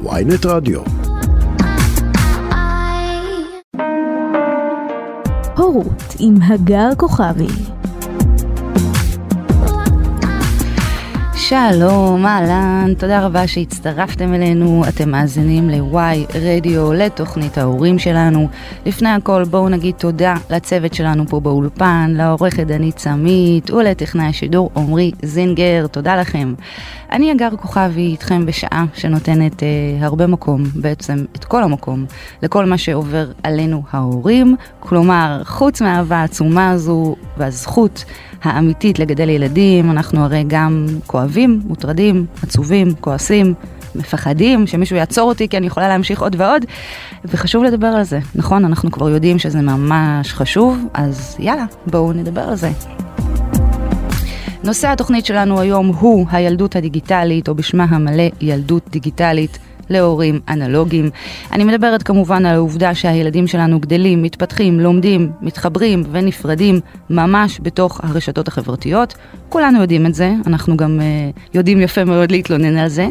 ויינט רדיו. הורות עם הגר כוכבי שלום, אהלן, תודה רבה שהצטרפתם אלינו, אתם מאזינים ל-Y רדיו, לתוכנית ההורים שלנו. לפני הכל בואו נגיד תודה לצוות שלנו פה באולפן, לעורכת דנית סמית ולטכנאי השידור עמרי זינגר, תודה לכם. אני אגר כוכבי איתכם בשעה שנותנת אה, הרבה מקום, בעצם את כל המקום, לכל מה שעובר עלינו ההורים, כלומר, חוץ מהאהבה העצומה הזו והזכות האמיתית לגדל ילדים, אנחנו הרי גם כואבים, מוטרדים, עצובים, כועסים. מפחדים שמישהו יעצור אותי כי אני יכולה להמשיך עוד ועוד, וחשוב לדבר על זה, נכון? אנחנו כבר יודעים שזה ממש חשוב, אז יאללה, בואו נדבר על זה. נושא התוכנית שלנו היום הוא הילדות הדיגיטלית, או בשמה המלא ילדות דיגיטלית. להורים אנלוגיים. אני מדברת כמובן על העובדה שהילדים שלנו גדלים, מתפתחים, לומדים, מתחברים ונפרדים ממש בתוך הרשתות החברתיות. כולנו יודעים את זה, אנחנו גם uh, יודעים יפה מאוד להתלונן על זה,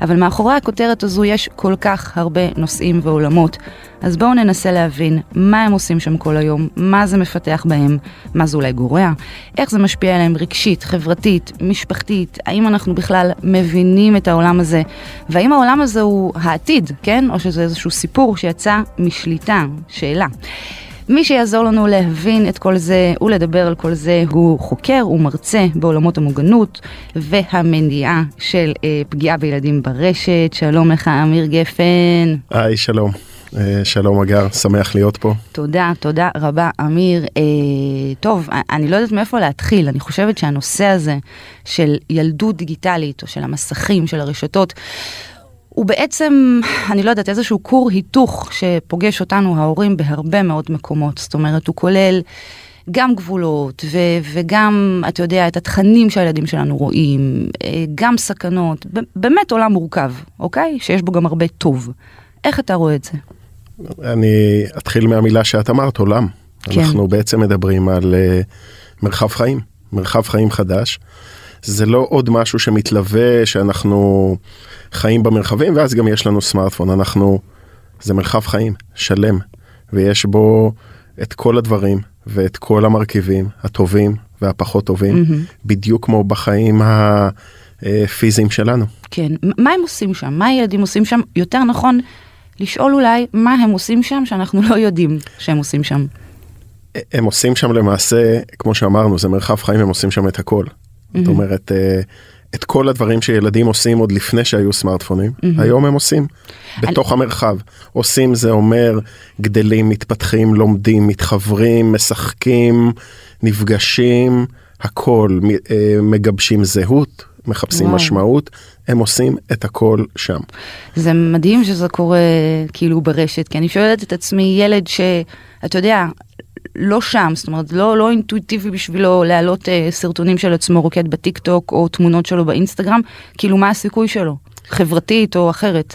אבל מאחורי הכותרת הזו יש כל כך הרבה נושאים ועולמות. אז בואו ננסה להבין מה הם עושים שם כל היום, מה זה מפתח בהם, מה זה אולי גורע, איך זה משפיע עליהם רגשית, חברתית, משפחתית, האם אנחנו בכלל מבינים את העולם הזה, והאם העולם הזה הוא העתיד, כן? או שזה איזשהו סיפור שיצא משליטה, שאלה. מי שיעזור לנו להבין את כל זה ולדבר על כל זה הוא חוקר ומרצה בעולמות המוגנות והמניעה של אה, פגיעה בילדים ברשת. שלום לך, אמיר גפן. היי, שלום. אה, שלום אגר, שמח להיות פה. תודה, תודה רבה אמיר. אה, טוב, אני לא יודעת מאיפה להתחיל, אני חושבת שהנושא הזה של ילדות דיגיטלית או של המסכים, של הרשתות, הוא בעצם, אני לא יודעת, איזשהו כור היתוך שפוגש אותנו ההורים בהרבה מאוד מקומות. זאת אומרת, הוא כולל גם גבולות ו- וגם, אתה יודע, את התכנים שהילדים שלנו רואים, אה, גם סכנות, באמת עולם מורכב, אוקיי? שיש בו גם הרבה טוב. איך אתה רואה את זה? אני אתחיל מהמילה שאת אמרת, עולם. כן. אנחנו בעצם מדברים על uh, מרחב חיים, מרחב חיים חדש. זה לא עוד משהו שמתלווה, שאנחנו חיים במרחבים, ואז גם יש לנו סמארטפון. אנחנו, זה מרחב חיים שלם, ויש בו את כל הדברים ואת כל המרכיבים הטובים והפחות טובים, mm-hmm. בדיוק כמו בחיים הפיזיים שלנו. כן, מה הם עושים שם? מה הילדים עושים שם? יותר נכון, לשאול אולי מה הם עושים שם שאנחנו לא יודעים שהם עושים שם. הם עושים שם למעשה, כמו שאמרנו, זה מרחב חיים, הם עושים שם את הכל. Mm-hmm. זאת אומרת, אה, את כל הדברים שילדים עושים עוד לפני שהיו סמארטפונים, mm-hmm. היום הם עושים בתוך אני... המרחב. עושים זה אומר גדלים, מתפתחים, לומדים, מתחברים, משחקים, נפגשים, הכל, אה, מגבשים זהות, מחפשים וואו. משמעות, הם עושים את הכל שם. זה מדהים שזה קורה כאילו ברשת, כי אני שואלת את עצמי, ילד שאתה יודע, לא שם, זאת אומרת, לא, לא אינטואיטיבי בשבילו להעלות אה, סרטונים של עצמו רוקד בטיק טוק או תמונות שלו באינסטגרם, כאילו מה הסיכוי שלו, חברתית או אחרת.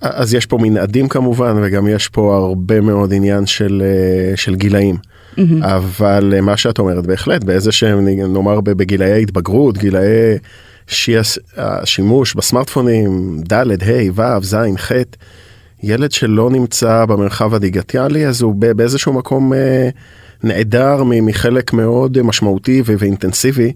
אז יש פה מנעדים כמובן, וגם יש פה הרבה מאוד עניין של, אה, של גילאים. Mm-hmm. אבל אה, מה שאת אומרת בהחלט באיזה שהם נאמר בגילאי ההתבגרות גילאי השימוש בסמארטפונים ד', ה', ו', ז', ח', ילד שלא נמצא במרחב הדיגיטלי אז הוא באיזשהו מקום אה, נעדר מחלק מאוד משמעותי ואינטנסיבי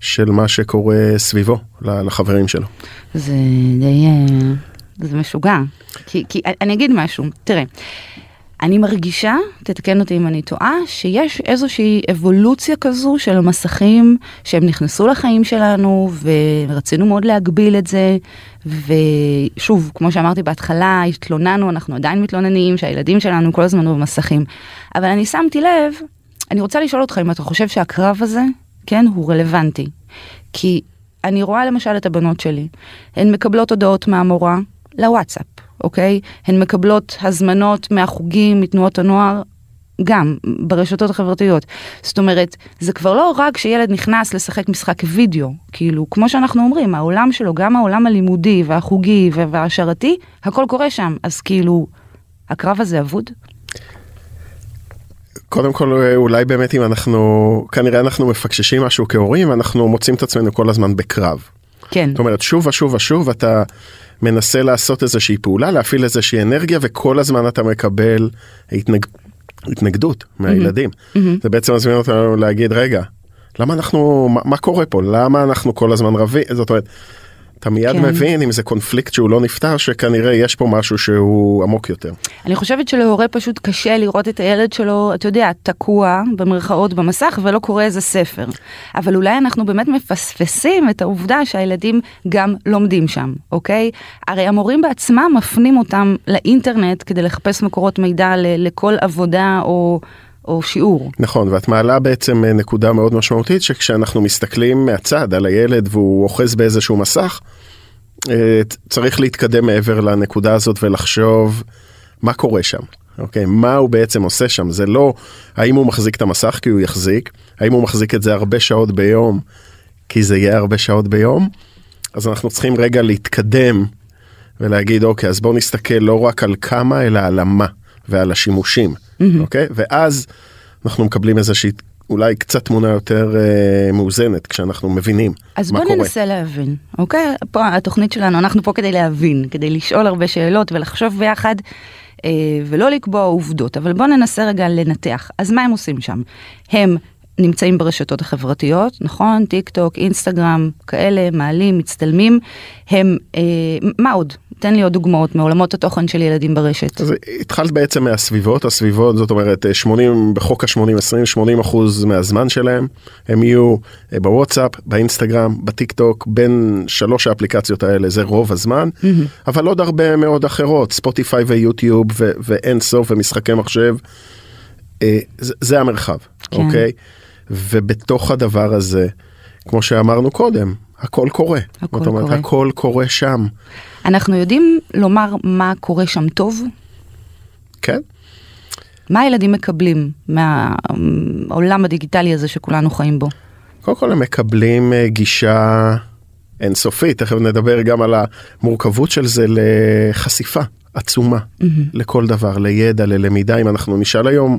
של מה שקורה סביבו לחברים שלו. זה די, אה, זה משוגע, כי, כי אני אגיד משהו, תראה. אני מרגישה, תתקן אותי אם אני טועה, שיש איזושהי אבולוציה כזו של המסכים שהם נכנסו לחיים שלנו ורצינו מאוד להגביל את זה. ושוב, כמו שאמרתי בהתחלה, התלוננו, אנחנו עדיין מתלוננים שהילדים שלנו כל הזמן במסכים. אבל אני שמתי לב, אני רוצה לשאול אותך אם אתה חושב שהקרב הזה, כן, הוא רלוונטי. כי אני רואה למשל את הבנות שלי, הן מקבלות הודעות מהמורה לוואטסאפ. אוקיי? הן מקבלות הזמנות מהחוגים, מתנועות הנוער, גם ברשתות החברתיות. זאת אומרת, זה כבר לא רק שילד נכנס לשחק משחק וידאו, כאילו, כמו שאנחנו אומרים, העולם שלו, גם העולם הלימודי והחוגי והשרתי, הכל קורה שם, אז כאילו, הקרב הזה אבוד? קודם כל אולי באמת אם אנחנו כנראה אנחנו מפקששים משהו כהורים אנחנו מוצאים את עצמנו כל הזמן בקרב. כן. זאת אומרת, שוב ושוב ושוב אתה מנסה לעשות איזושהי פעולה, להפעיל איזושהי אנרגיה, וכל הזמן אתה מקבל התנג... התנגדות מהילדים. Mm-hmm. זה בעצם מזמין אותנו להגיד, רגע, למה אנחנו, מה, מה קורה פה? למה אנחנו כל הזמן רבים? זאת אומרת, אתה מיד כן. מבין אם זה קונפליקט שהוא לא נפתר, שכנראה יש פה משהו שהוא עמוק יותר. אני חושבת שלהורה פשוט קשה לראות את הילד שלו, אתה יודע, תקוע במרכאות במסך ולא קורא איזה ספר. אבל אולי אנחנו באמת מפספסים את העובדה שהילדים גם לומדים שם, אוקיי? הרי המורים בעצמם מפנים אותם לאינטרנט כדי לחפש מקורות מידע לכל עבודה או... או שיעור. נכון, ואת מעלה בעצם אה, נקודה מאוד משמעותית שכשאנחנו מסתכלים מהצד על הילד והוא אוחז באיזשהו מסך, אה, צריך להתקדם מעבר לנקודה הזאת ולחשוב מה קורה שם. אוקיי, מה הוא בעצם עושה שם? זה לא האם הוא מחזיק את המסך כי הוא יחזיק, האם הוא מחזיק את זה הרבה שעות ביום כי זה יהיה הרבה שעות ביום, אז אנחנו צריכים רגע להתקדם ולהגיד אוקיי, אז בואו נסתכל לא רק על כמה אלא על המה ועל השימושים. Mm-hmm. אוקיי? ואז אנחנו מקבלים איזושהי אולי קצת תמונה יותר אה, מאוזנת כשאנחנו מבינים מה קורה. אז בוא ננסה להבין, אוקיי? פה התוכנית שלנו, אנחנו פה כדי להבין, כדי לשאול הרבה שאלות ולחשוב ביחד. אה, ולא לקבוע עובדות, אבל בוא ננסה רגע לנתח. אז מה הם עושים שם? הם נמצאים ברשתות החברתיות, נכון? טיק טוק, אינסטגרם, כאלה, מעלים, מצטלמים. הם, אה, מה עוד? תן לי עוד דוגמאות מעולמות התוכן של ילדים ברשת. אז התחלת בעצם מהסביבות, הסביבות זאת אומרת 80 בחוק ה-80 20 80 אחוז מהזמן שלהם הם יהיו אה, בוואטסאפ, באינסטגרם, בטיק טוק, בין שלוש האפליקציות האלה זה רוב הזמן, mm-hmm. אבל עוד הרבה מאוד אחרות, ספוטיפיי ויוטיוב ו- ואין סוף ומשחקי מחשב, אה, זה, זה המרחב, כן. אוקיי? ובתוך הדבר הזה, כמו שאמרנו קודם, הכל קורה. הכל זאת אומרת, קורה. הכל קורה שם. אנחנו יודעים לומר מה קורה שם טוב? כן. מה הילדים מקבלים מהעולם הדיגיטלי הזה שכולנו חיים בו? קודם כל הם מקבלים אה, גישה אינסופית, תכף נדבר גם על המורכבות של זה לחשיפה עצומה mm-hmm. לכל דבר, לידע, ללמידה. אם אנחנו נשאל היום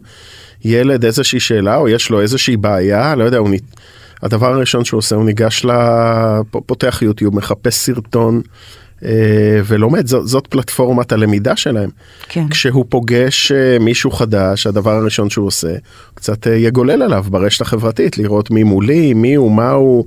ילד איזושהי שאלה או יש לו איזושהי בעיה, לא יודע, הוא... הדבר הראשון שהוא עושה הוא ניגש ל... פותח יוטיוב, מחפש סרטון. אה, ולומד, זאת, זאת פלטפורמת הלמידה שלהם. כן. כשהוא פוגש אה, מישהו חדש, הדבר הראשון שהוא עושה, קצת אה, יגולל עליו ברשת החברתית, לראות מי מולי, מי הוא, מה הוא.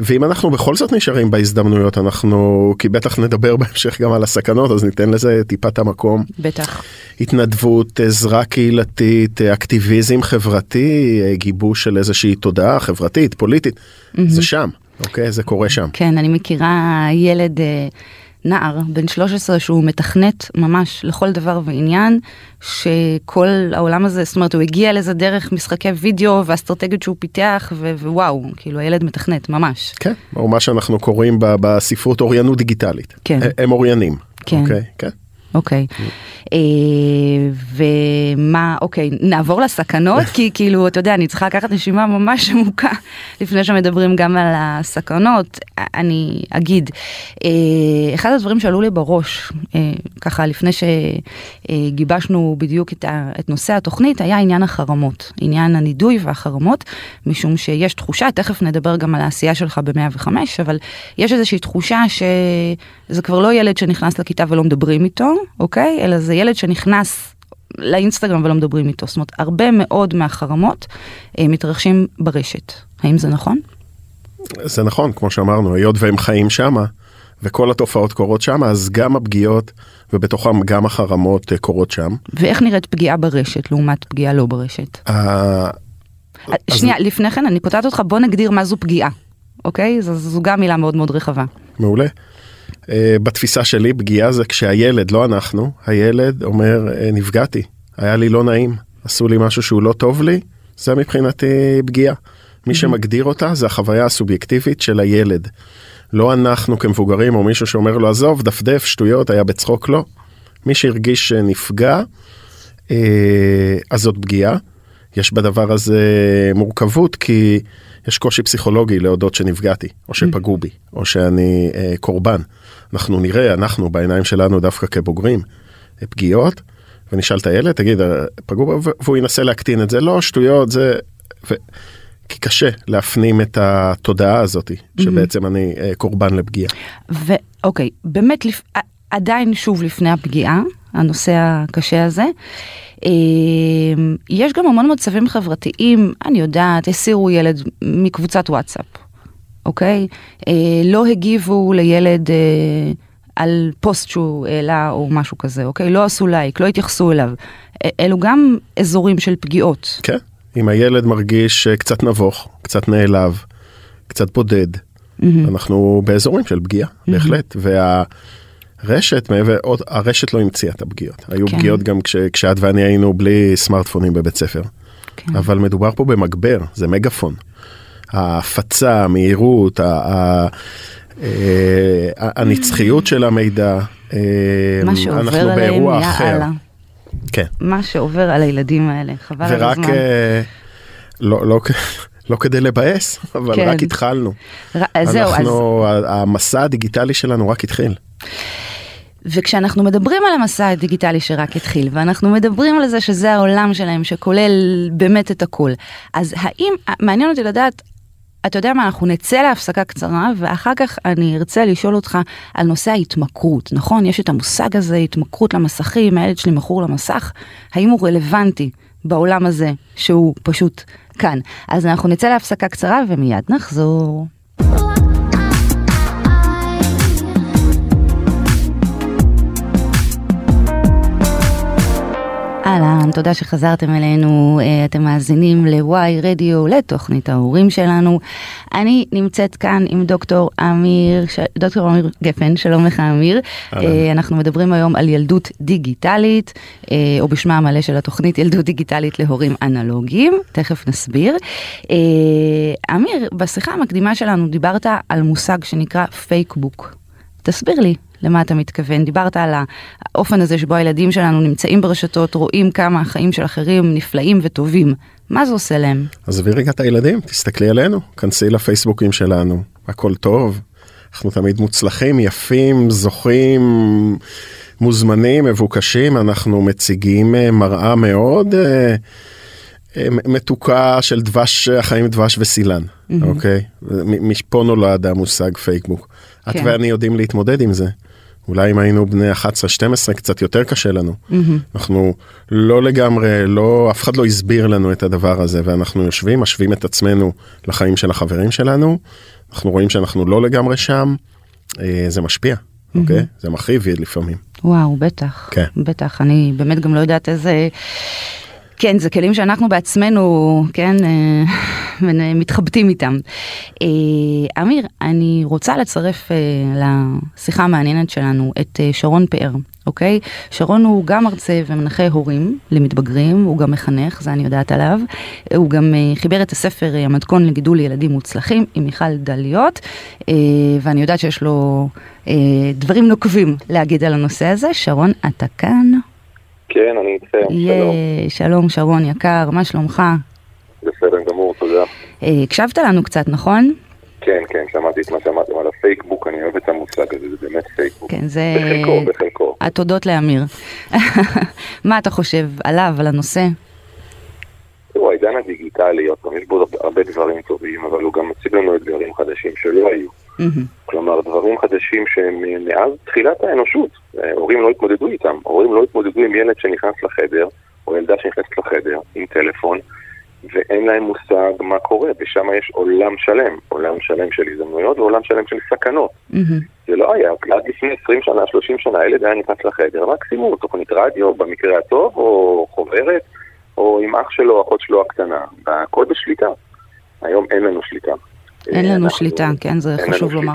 ואם אנחנו בכל זאת נשארים בהזדמנויות, אנחנו, כי בטח נדבר בהמשך גם על הסכנות, אז ניתן לזה טיפת המקום. בטח. התנדבות, עזרה קהילתית, אקטיביזם חברתי, גיבוש של איזושהי תודעה חברתית, פוליטית, mm-hmm. זה שם. אוקיי, זה קורה שם. כן, אני מכירה ילד, אה, נער, בן 13, שהוא מתכנת ממש לכל דבר ועניין, שכל העולם הזה, זאת אומרת, הוא הגיע לזה דרך משחקי וידאו ואסטרטגיות שהוא פיתח, ווואו, כאילו הילד מתכנת, ממש. כן, או מה שאנחנו קוראים בספרות אוריינות דיגיטלית. כן. הם אוריינים. כן. אוקיי, כן. אוקיי. אה, ומה, אוקיי, נעבור לסכנות, כי כאילו, אתה יודע, אני צריכה לקחת נשימה ממש עמוקה לפני שמדברים גם על הסכנות. אני אגיד, אה, אחד הדברים שעלו לי בראש, אה, ככה לפני שגיבשנו בדיוק את, את נושא התוכנית, היה עניין החרמות, עניין הנידוי והחרמות, משום שיש תחושה, תכף נדבר גם על העשייה שלך ב-105, אבל יש איזושהי תחושה שזה כבר לא ילד שנכנס לכיתה ולא מדברים איתו, אוקיי? אלא זה ילד שנכנס לאינסטגרם ולא מדברים איתו. זאת אומרת, הרבה מאוד מהחרמות אה, מתרחשים ברשת. האם זה נכון? זה נכון, כמו שאמרנו, היות והם חיים שמה, וכל התופעות קורות שם, אז גם הפגיעות, ובתוכם גם החרמות אה, קורות שם. ואיך נראית פגיעה ברשת לעומת פגיעה לא ברשת? Uh, שנייה, אז... לפני כן אני קוטעת אותך, בוא נגדיר מה זו פגיעה, אוקיי? זו, זו גם מילה מאוד מאוד רחבה. מעולה. Uh, בתפיסה שלי פגיעה זה כשהילד, לא אנחנו, הילד אומר uh, נפגעתי, היה לי לא נעים, עשו לי משהו שהוא לא טוב לי, זה מבחינתי פגיעה. מי שמגדיר אותה זה החוויה הסובייקטיבית של הילד. לא אנחנו כמבוגרים או מישהו שאומר לו עזוב דפדף שטויות היה בצחוק לא. מי שהרגיש שנפגע אה, אז זאת פגיעה. יש בדבר הזה מורכבות כי יש קושי פסיכולוגי להודות שנפגעתי או שפגעו בי או שאני אה, קורבן. אנחנו נראה אנחנו בעיניים שלנו דווקא כבוגרים אה, פגיעות ונשאל את הילד תגיד אה, פגעו והוא ינסה להקטין את זה לא שטויות זה. ו... כי קשה להפנים את התודעה הזאת שבעצם אני קורבן לפגיעה. ואוקיי, באמת לפ... עדיין שוב לפני הפגיעה, הנושא הקשה הזה. יש גם המון מצבים חברתיים, אני יודעת, הסירו ילד מקבוצת וואטסאפ, אוקיי? לא הגיבו לילד על פוסט שהוא העלה או משהו כזה, אוקיי? לא עשו לייק, לא התייחסו אליו. אלו גם אזורים של פגיעות. כן, אם הילד מרגיש קצת נבוך, קצת נעלב, קצת בודד, mm-hmm. אנחנו באזורים של פגיעה, mm-hmm. בהחלט. והרשת, מעבר, עוד, הרשת לא המציאה את הפגיעות. היו כן. פגיעות גם כש, כשאת ואני היינו בלי סמארטפונים בבית ספר. כן. אבל מדובר פה במגבר, זה מגפון. ההפצה, המהירות. אה, הנצחיות של המידע, אה, מה שעובר עליהם נהיה הלאה. כן. מה שעובר על הילדים האלה, חבל על הזמן. ורק, אה, לא, לא, לא כדי לבאס, אבל כן. רק התחלנו. ר... זהו, אנחנו, אז... המסע הדיגיטלי שלנו רק התחיל. וכשאנחנו מדברים על המסע הדיגיטלי שרק התחיל, ואנחנו מדברים על זה שזה העולם שלהם, שכולל באמת את הכל, אז האם, מעניין אותי לדעת, אתה יודע מה, אנחנו נצא להפסקה קצרה, ואחר כך אני ארצה לשאול אותך על נושא ההתמכרות, נכון? יש את המושג הזה, התמכרות למסכים, הילד שלי מכור למסך, האם הוא רלוונטי בעולם הזה, שהוא פשוט כאן? אז אנחנו נצא להפסקה קצרה ומיד נחזור. אהלן, תודה שחזרתם אלינו, אה, אתם מאזינים ל-Y רדיו, לתוכנית ההורים שלנו. אני נמצאת כאן עם דוקטור אמיר, ש... דוקטור אמיר גפן, שלום לך אמיר. אהלן. אה, אנחנו מדברים היום על ילדות דיגיטלית, אה, או בשמה המלא של התוכנית ילדות דיגיטלית להורים אנלוגיים, תכף נסביר. אמיר, בשיחה המקדימה שלנו דיברת על מושג שנקרא פייקבוק. תסביר לי, למה אתה מתכוון? דיברת על האופן הזה שבו הילדים שלנו נמצאים ברשתות, רואים כמה החיים של אחרים נפלאים וטובים. מה זה עושה להם? עזבי רגע את הילדים, תסתכלי עלינו, כנסי לפייסבוקים שלנו, הכל טוב, אנחנו תמיד מוצלחים, יפים, זוכים, מוזמנים, מבוקשים, אנחנו מציגים אה, מראה מאוד אה, אה, מתוקה של דבש, החיים דבש וסילן, mm-hmm. אוקיי? מפה נולד המושג פייקבוק. את כן. ואני יודעים להתמודד עם זה. אולי אם היינו בני 11-12 קצת יותר קשה לנו. Mm-hmm. אנחנו לא לגמרי, לא, אף אחד לא הסביר לנו את הדבר הזה ואנחנו יושבים, משווים את עצמנו לחיים של החברים שלנו, אנחנו רואים שאנחנו לא לגמרי שם, אה, זה משפיע, mm-hmm. אוקיי? זה מכאיב לפעמים. וואו, בטח, כן. בטח, אני באמת גם לא יודעת איזה... כן, זה כלים שאנחנו בעצמנו, כן, אה, מתחבטים איתם. אה, אמיר, אני רוצה לצרף אה, לשיחה המעניינת שלנו את שרון פאר, אוקיי? שרון הוא גם מרצה ומנחה הורים למתבגרים, הוא גם מחנך, זה אני יודעת עליו. הוא גם חיבר את הספר המתכון לגידול ילדים מוצלחים עם מיכל דליות, ואני יודעת שיש לו דברים נוקבים להגיד על הנושא הזה. שרון, אתה כאן? כן, אני איתכם, שלום. שלום שרון יקר, מה שלומך? בסדר גמור, תודה. אה, הקשבת לנו קצת, נכון? כן, כן, שמעתי את מה שאמרתם על הפייקבוק, אני אוהב את המושג הזה, זה באמת פייקבוק. כן, זה... בחלקו, בחלקו. התודות לאמיר. מה אתה חושב עליו, על הנושא? תראו, העידן הדיגיטלי, עוד פעם, יש בו הרבה דברים טובים, אבל הוא גם מציג לנו אתגרים חדשים שלא היו. כלומר, דברים חדשים שהם מאז תחילת האנושות. הורים לא התמודדו איתם. הורים לא התמודדו עם ילד שנכנס לחדר, או ילדה שנכנסת לחדר, עם טלפון, ואין להם מושג מה קורה, ושם יש עולם שלם, עולם שלם של הזדמנויות ועולם שלם של סכנות. זה לא היה, עד לפני 20 שנה, 30 שנה, הילד היה נכנס לחדר, מקסימום תוכנית רדיו במקרה הטוב, או חוברת, או עם אח שלו, אחות שלו הקטנה, והכל בשליטה. היום אין לנו שליטה. אין לנו אנחנו, שליטה, כן, זה חשוב לומר.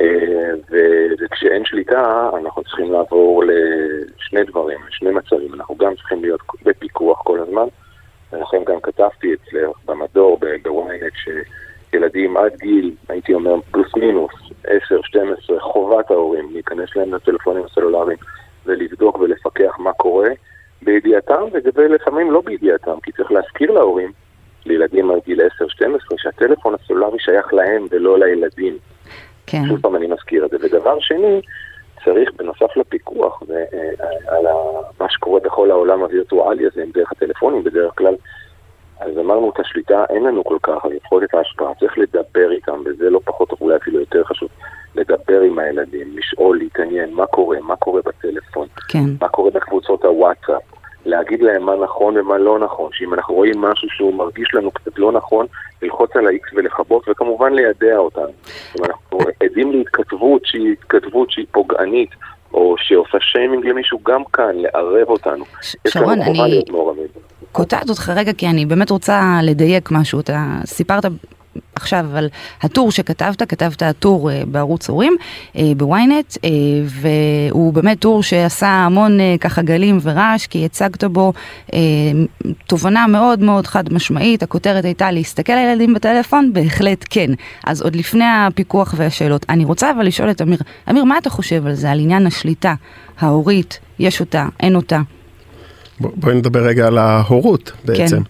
אה, וכשאין שליטה, אנחנו צריכים לעבור לשני דברים, לשני מצבים. אנחנו גם צריכים להיות בפיקוח כל הזמן, ולכן גם כתבתי אצלך במדור, בוויינט, שילדים עד גיל, הייתי אומר, פלוס מינוס, 10-12, חובת ההורים להיכנס להם לטלפונים הסלולריים ולבדוק ולפקח מה קורה בידיעתם, ולפעמים לא בידיעתם, כי צריך להזכיר להורים לילדים עד גיל 10-12, שהטלפון הסלולרי שייך להם ולא לילדים. כן. שוב פעם אני מזכיר את זה. ודבר שני, צריך בנוסף לפיקוח ועל מה שקורה בכל העולם הווירטואלי הזה, דרך הטלפונים בדרך כלל, אז אמרנו את השליטה, אין לנו כל כך, אבל לפחות את ההשפעה, צריך לדבר איתם, וזה לא פחות, אולי אפילו יותר חשוב, לדבר עם הילדים, לשאול, להתעניין, מה קורה, מה קורה בטלפון, כן. מה קורה בקבוצות הוואטסאפ, להגיד להם מה נכון ומה לא נכון, שאם אנחנו רואים משהו שהוא מרגיש לנו קצת לא נכון, ללחוץ על ה-X ולכבות, וכמובן לידע אותנו. אם אנחנו עדים להתכתבות שהיא התכתבות שהיא פוגענית, או שעושה שיימינג למישהו, גם כאן, לערב אותנו. שרון, אני קוטעת אותך רגע, כי אני באמת רוצה לדייק משהו. אתה סיפרת עכשיו על הטור שכתבת, כתבת טור uh, בערוץ הורים, uh, בוויינט, uh, והוא באמת טור שעשה המון ככה גלים ורעש, כי הצגת בו תובנה מאוד מאוד חד משמעית, הכותרת הייתה להסתכל על ילדים בטלפון? בהחלט כן. אז עוד לפני הפיקוח והשאלות. אני רוצה אבל לשאול את אמיר, אמיר, מה אתה חושב על זה, על עניין השליטה ההורית, יש אותה, אין אותה? בואי נדבר רגע על ההורות בעצם. כן.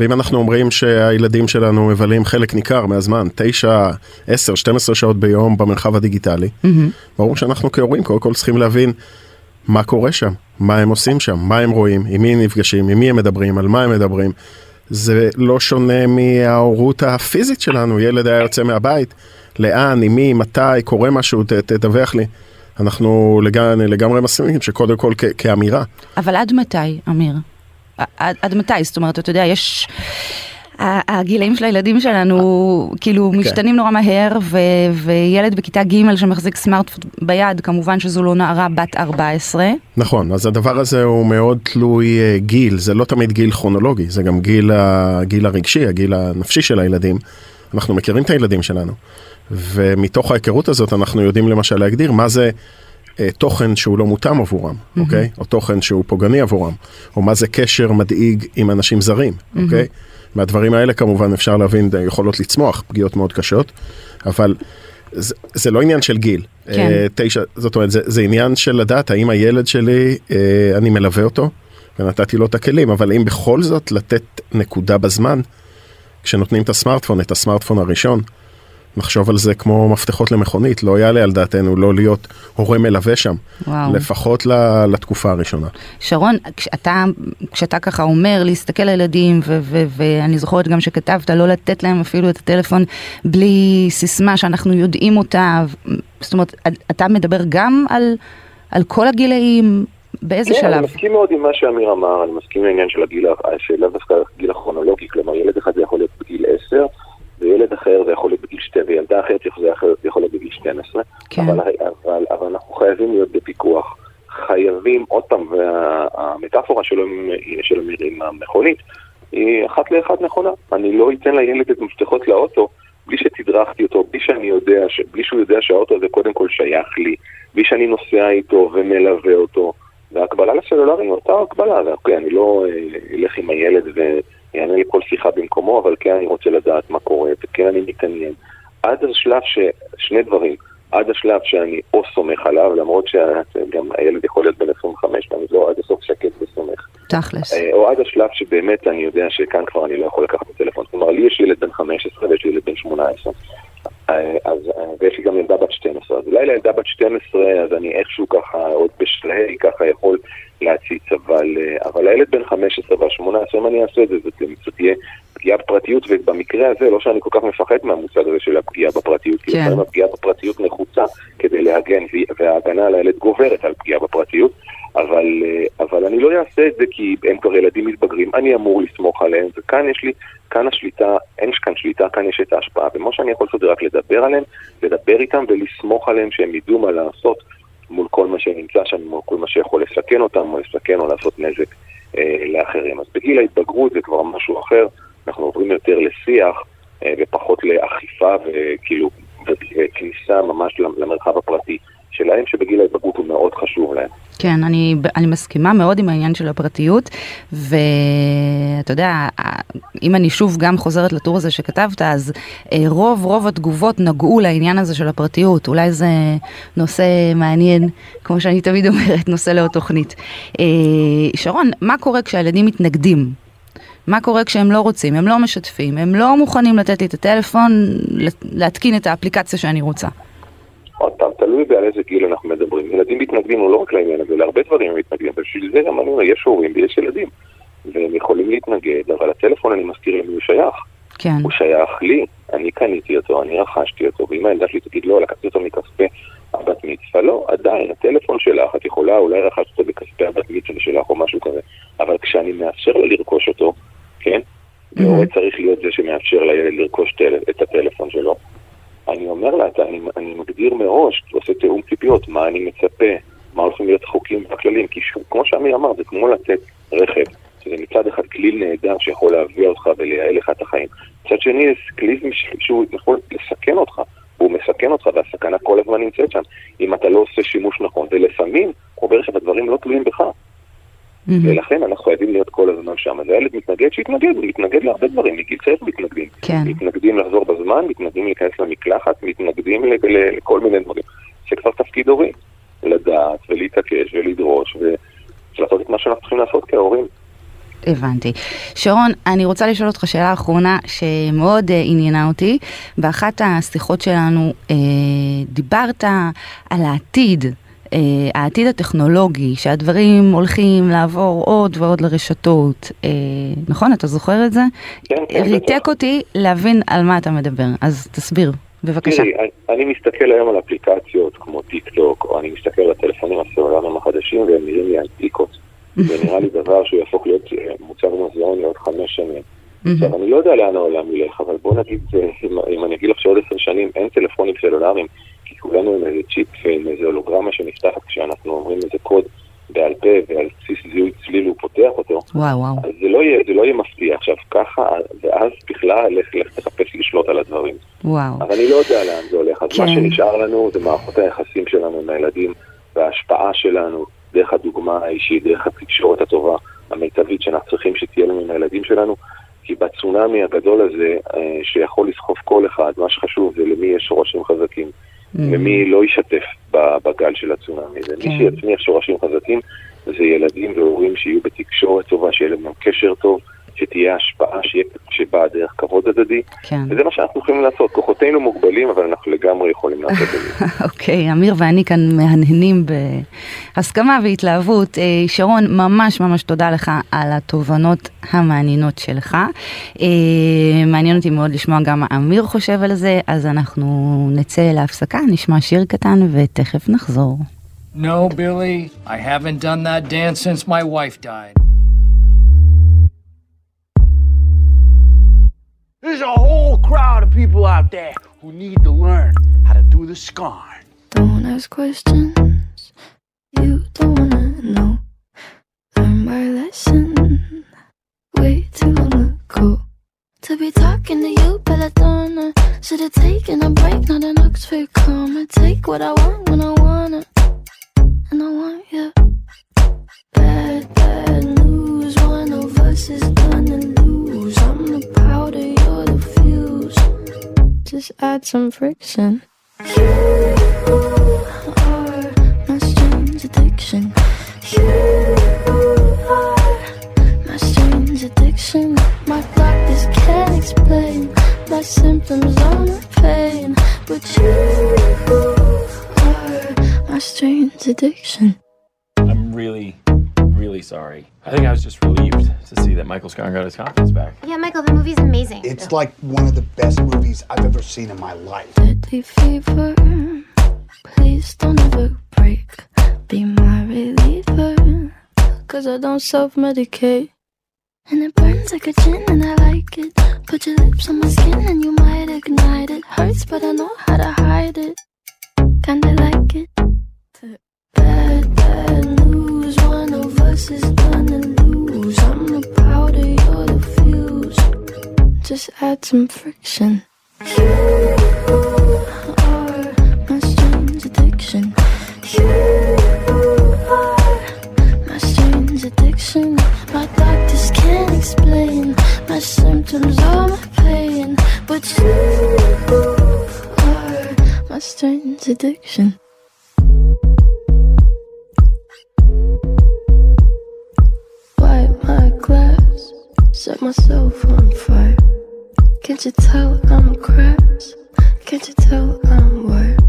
ואם אנחנו אומרים שהילדים שלנו מבלים חלק ניכר מהזמן, 9, 10, 12 שעות ביום במרחב הדיגיטלי, mm-hmm. ברור שאנחנו כהורים קודם כל צריכים להבין מה קורה שם, מה הם עושים שם, מה הם רואים, עם מי הם נפגשים, עם מי הם מדברים, על מה הם מדברים. זה לא שונה מההורות הפיזית שלנו, ילד היה יוצא מהבית, לאן, עם מי, מתי, קורה משהו, ת, תדווח לי. אנחנו לגמרי, לגמרי מסכימים שקודם כל כ- כאמירה. אבל עד מתי, אמיר? עד, עד מתי? זאת אומרת, אתה יודע, יש... הגילאים של הילדים שלנו כאילו okay. כן. משתנים נורא מהר ו- וילד בכיתה ג' שמחזיק סמארטפון ביד כמובן שזו לא נערה בת 14. נכון אז הדבר הזה הוא מאוד תלוי uh, גיל זה לא תמיד גיל כרונולוגי זה גם גיל, הגיל הרגשי הגיל הנפשי של הילדים. אנחנו מכירים את הילדים שלנו ומתוך ההיכרות הזאת אנחנו יודעים למשל להגדיר מה זה אה, תוכן שהוא לא מותאם עבורם, mm-hmm. אוקיי? או תוכן שהוא פוגעני עבורם, או מה זה קשר מדאיג עם אנשים זרים, mm-hmm. אוקיי? מהדברים האלה כמובן אפשר להבין, יכולות לצמוח פגיעות מאוד קשות, אבל זה, זה לא עניין של גיל. כן. אה, תשע, זאת אומרת, זה, זה עניין של לדעת האם הילד שלי, אה, אני מלווה אותו, ונתתי לו את הכלים, אבל אם בכל זאת לתת נקודה בזמן, כשנותנים את הסמארטפון, את הסמארטפון הראשון, נחשוב על זה כמו מפתחות למכונית, לא יעלה על דעתנו לא להיות הורה מלווה שם, וואו. לפחות לתקופה הראשונה. שרון, כשאתה, כשאתה ככה אומר להסתכל על ילדים, ואני זוכרת גם שכתבת לא לתת להם אפילו את הטלפון בלי סיסמה שאנחנו יודעים אותה, זאת אומרת, אתה מדבר גם על, על כל הגילאים, באיזה כן, שלב? אני מסכים מאוד עם מה שאמיר אמר, אני מסכים לעניין של הגיל, של דווקא הגיל הכרונולוגי, כלומר ילד אחד זה יכול להיות בגיל 10. וילד אחר זה יכול וילדה אחרת זה יכול להיות בגיל 12, כן. אבל, אבל, אבל אנחנו חייבים להיות בפיקוח. חייבים, עוד פעם, והמטאפורה שלו, של אמיר עם המכונית, היא אחת לאחת נכונה. אני לא אתן לילד את מפתחות לאוטו בלי שתדרכתי אותו, בלי שאני יודע, בלי שהוא יודע שהאוטו הזה קודם כל שייך לי, בלי שאני נוסע איתו ומלווה אותו. והקבלה לסלולרי היא אותה הקבלה, ואוקיי, אני לא אה, אלך עם הילד ו... יענה לי כל שיחה במקומו, אבל כן אני רוצה לדעת מה קורה, וכן אני מתעניין. עד השלב ש... שני דברים, עד השלב שאני או סומך עליו, למרות שגם הילד יכול להיות בן 25, ואני לא עד הסוף שקט וסומך. תכלס. אה, או עד השלב שבאמת אני יודע שכאן כבר אני לא יכול לקחת את הטלפון. כלומר, לי יש ילד בן 15 ויש לי ילד בן 18. אה, אז, אה, ויש לי גם ילדה בת 12. אז אולי לילדה בת 12, אז אני איכשהו ככה, עוד בשלהי ככה יכול להציץ, אבל, אה, אבל הילד בן 15 וה-18, אם אני אעשה את זה, זאת תהיה פגיעה בפרטיות, ובמקרה הזה, לא שאני כל כך מפחד מהמושג הזה של הפגיעה בפרטיות, כי כן. לפעמים הפגיעה בפרטיות נחוצה כדי להגן, וההגנה על הילד גוברת על פגיעה בפרטיות, אבל, אה, אבל אני לא אעשה את זה כי הם כבר ילדים מתבגרים, אני אמור לסמוך עליהם, וכאן יש לי, כאן השליטה, אין כאן שליטה, כאן יש את ההשפעה, ומה שאני יכול לעשות זה רק לדבר עליהם, לדבר איתם ולסמוך עליהם שהם ידעו מה לעשות. מול כל מה שנמצא שם, מול כל מה שיכול לסכן אותם, או לסכן או לעשות נזק אה, לאחרים. אז בגיל ההתבגרות זה כבר משהו אחר, אנחנו עוברים יותר לשיח אה, ופחות לאכיפה וכאילו, וכניסה ממש למרחב הפרטי. שלהם שבגיל ההתבגרות הוא מאוד חשוב להם. כן, אני, אני מסכימה מאוד עם העניין של הפרטיות, ואתה יודע, אם אני שוב גם חוזרת לטור הזה שכתבת, אז אה, רוב רוב התגובות נגעו לעניין הזה של הפרטיות, אולי זה נושא מעניין, כמו שאני תמיד אומרת, נושא לעוד תוכנית. אה, שרון, מה קורה כשהילדים מתנגדים? מה קורה כשהם לא רוצים, הם לא משתפים, הם לא מוכנים לתת לי את הטלפון, להתקין את האפליקציה שאני רוצה? עוד פעם, תלוי בעל איזה גיל אנחנו מדברים. ילדים מתנגדים לא רק לעניין הזה, להרבה דברים הם מתנגדים, ובשביל זה גם אני אומר, יש הורים ויש ילדים. והם יכולים להתנגד, אבל הטלפון, אני מזכיר למי הוא שייך. כן. הוא שייך לי, אני קניתי אותו, אני רכשתי אותו, ואם הילדה שלי תגיד לא, לקחתי אותו מכספי הבת מצווה, לא, עדיין, הטלפון שלך, את יכולה, אולי רכשת אותו בכספי הבת מצווה שלך או משהו כזה, אבל כשאני מאפשר לה לרכוש אותו, כן? Mm-hmm. צריך להיות זה שמאפשר לילד לרכוש את הטלפון שלו. אני אומר לה, אני, אני מגדיר מראש, עושה תיאום ציפיות, מה אני מצפה, מה הולכים להיות חוקים והכללים, כי שוב, כמו שאמיר אמר, זה כמו לתת רכב, שזה מצד אחד כלי נהדר שיכול להביא אותך ולייעל לך את החיים. מצד שני, זה כלי שהוא יכול לסכן אותך, והוא מסכן אותך, והסכנה כל הזמן נמצאת שם, אם אתה לא עושה שימוש נכון, ולפעמים, ברכב, הדברים לא תלויים בך. Mm-hmm. ולכן אנחנו חייבים להיות כל הזמן שם. אז הילד מתנגד, שיתנגד, הוא מתנגד להרבה דברים, מגיל צעיר מתנגדים. כן. מתנגדים לחזור בזמן, מתנגדים להיכנס למקלחת, מתנגדים לכל מיני דברים. זה כבר תפקיד הורים, לדעת ולהתעקש ולדרוש ולעשות את מה שאנחנו צריכים לעשות כהורים. הבנתי. שרון, אני רוצה לשאול אותך שאלה אחרונה שמאוד uh, עניינה אותי. באחת השיחות שלנו uh, דיברת על העתיד. Uh, העתיד הטכנולוגי, שהדברים הולכים לעבור עוד ועוד לרשתות, uh, נכון? אתה זוכר את זה? כן, כן. ריתק אותי להבין על מה אתה מדבר, אז תסביר, בבקשה. תראי, אני, אני מסתכל היום על אפליקציות כמו טיק טוק, או אני מסתכל על הטלפונים הסלולריים החדשים והם נראים לי אנטיקות. זה נראה לי דבר שהוא יהפוך להיות מוצר מוזיאוני עוד חמש שנים. עכשיו, אני לא יודע לאן העולם ילך, אבל בוא נגיד, אם, אם אני אגיד לך שעוד עשר שנים אין טלפונים סלולריים, כולנו עם איזה צ'יפ ועם איזה הולוגרמה שנפתחת כשאנחנו אומרים איזה קוד בעל פה ועל בסיס זיהוי צליל הוא פותח אותו, וואו וואו. אז זה לא יהיה, זה לא יהיה מפתיע. עכשיו, ככה, ואז בכלל, לך, לך תחפש לשלוט על הדברים. וואו. אבל אני לא יודע לאן זה הולך. אז כן. מה שנשאר לנו זה מערכות היחסים שלנו עם הילדים וההשפעה שלנו. דרך הדוגמה האישית, דרך התקשורת הטובה, המיטבית שאנחנו צריכים שתהיה לנו עם הילדים שלנו, כי בצונאמי הגדול הזה, אה, שיכול לסחוף כל אחד, מה שחשוב זה למי יש שורשים חזקים. ומי לא ישתף בגל של הצונאמי. זה כן. מי שיצמיח שורשים חזקים, זה ילדים והורים שיהיו בתקשורת טובה, שיהיה להם קשר טוב, שתהיה השפעה, שיהיה שבאה דרך כבוד הדדי, כן. וזה מה שאנחנו יכולים לעשות. כוחותינו מוגבלים, אבל אנחנו לגמרי יכולים לעשות את זה. אוקיי, אמיר ואני כאן מהנהנים בהסכמה והתלהבות. אה, שרון, ממש ממש תודה לך על התובנות המעניינות שלך. אה, מעניין אותי מאוד לשמוע גם מה אמיר חושב על זה, אז אנחנו נצא להפסקה, נשמע שיר קטן ותכף נחזור. No, Billy, I haven't done that dance since my wife died. There's a whole crowd of people out there who need to learn how to do the scarn. Don't ask questions you don't wanna know. Learn my lesson way too long ago. To be talking to you, Belladonna. Should've taken a break, not an Oxford comma. Take what I want when I wanna, and I want you. Bad, bad news. One of us is gonna Just add some friction. You are my strange addiction. You are my strange addiction. My doctors can't explain my symptoms or my pain, but you are my strange addiction. I'm really, really sorry. I think I was just relieved to see that Michael Scott got his confidence back. Yeah, Michael, the movie's amazing. It's like one of the best movies I've ever seen in my life. Deadly fever. Please don't ever break. Be my reliever. Cause I don't self medicate. And it burns like a gin and I like it. Put your lips on my skin and you might ignite it. Hurts, but I know how to hide it. Kinda like it. Bad, bad news. One of us is gonna lose. I'm the powder, you're the fuse. Just add some friction. You are my strange addiction. You are my strange addiction. My doctors can't explain my symptoms or my pain, but you are my strange addiction. Glass, set myself on fire. Can't you tell I'm cracks? Can't you tell I'm wired?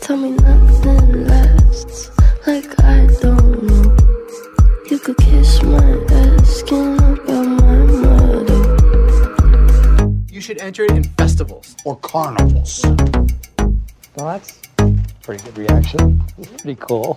Tell me nothing lasts, like I don't know. You could kiss my skin about my mother. You should enter it in festivals Or carnivals. Well, that's a pretty good reaction. Pretty cool.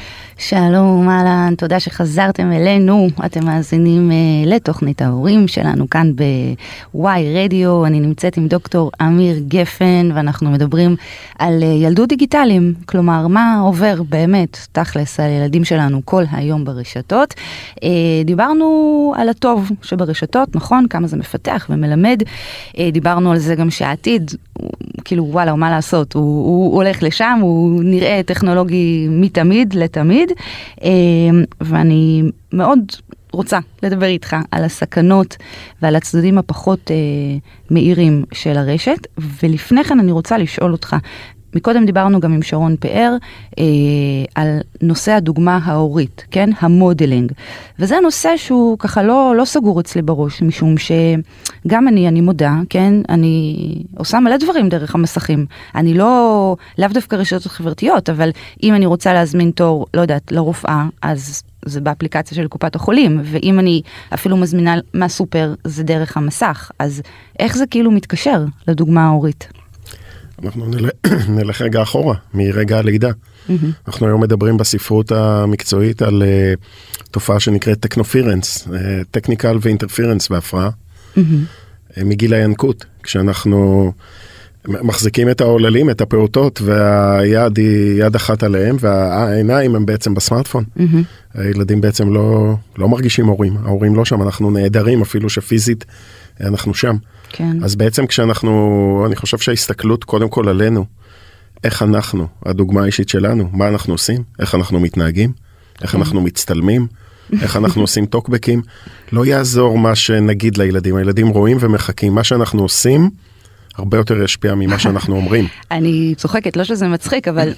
שלום, אהלן, תודה שחזרתם אלינו. אתם מאזינים uh, לתוכנית ההורים שלנו כאן ב-Y רדיו. אני נמצאת עם דוקטור אמיר גפן, ואנחנו מדברים על uh, ילדות דיגיטליים. כלומר, מה עובר באמת, תכלס, על ילדים שלנו כל היום ברשתות. Uh, דיברנו על הטוב שברשתות, נכון? כמה זה מפתח ומלמד. Uh, דיברנו על זה גם שהעתיד, הוא, כאילו, וואלה, מה לעשות? הוא, הוא הולך לשם, הוא נראה טכנולוגי מתמיד לתמיד. אמ, ואני מאוד רוצה לדבר איתך על הסכנות ועל הצדדים הפחות אה, מהירים של הרשת, ולפני כן אני רוצה לשאול אותך, מקודם דיברנו גם עם שרון פאר אה, על נושא הדוגמה ההורית, כן? המודלינג. וזה נושא שהוא ככה לא, לא סגור אצלי בראש, משום שגם אני, אני מודה, כן? אני עושה מלא דברים דרך המסכים. אני לא, לאו דווקא רשתות חברתיות, אבל אם אני רוצה להזמין תור, לא יודעת, לרופאה, אז זה באפליקציה של קופת החולים, ואם אני אפילו מזמינה מהסופר, זה דרך המסך. אז איך זה כאילו מתקשר לדוגמה ההורית? אנחנו נלך, נלך רגע אחורה, מרגע הלידה. Mm-hmm. אנחנו היום מדברים בספרות המקצועית על uh, תופעה שנקראת טכנופירנס, טכניקל ואינטרפירנס בהפרעה, mm-hmm. uh, מגיל הינקות, כשאנחנו מחזיקים את העוללים, את הפעוטות, והיד היא יד אחת עליהם, והעיניים הם בעצם בסמארטפון. Mm-hmm. הילדים בעצם לא, לא מרגישים הורים, ההורים לא שם, אנחנו נעדרים אפילו שפיזית אנחנו שם. כן. אז בעצם כשאנחנו, אני חושב שההסתכלות קודם כל עלינו, איך אנחנו, הדוגמה האישית שלנו, מה אנחנו עושים, איך אנחנו מתנהגים, איך כן. אנחנו מצטלמים, איך אנחנו עושים טוקבקים, לא יעזור מה שנגיד לילדים, הילדים רואים ומחכים, מה שאנחנו עושים הרבה יותר ישפיע ממה שאנחנו אומרים. אני צוחקת, לא שזה מצחיק, אבל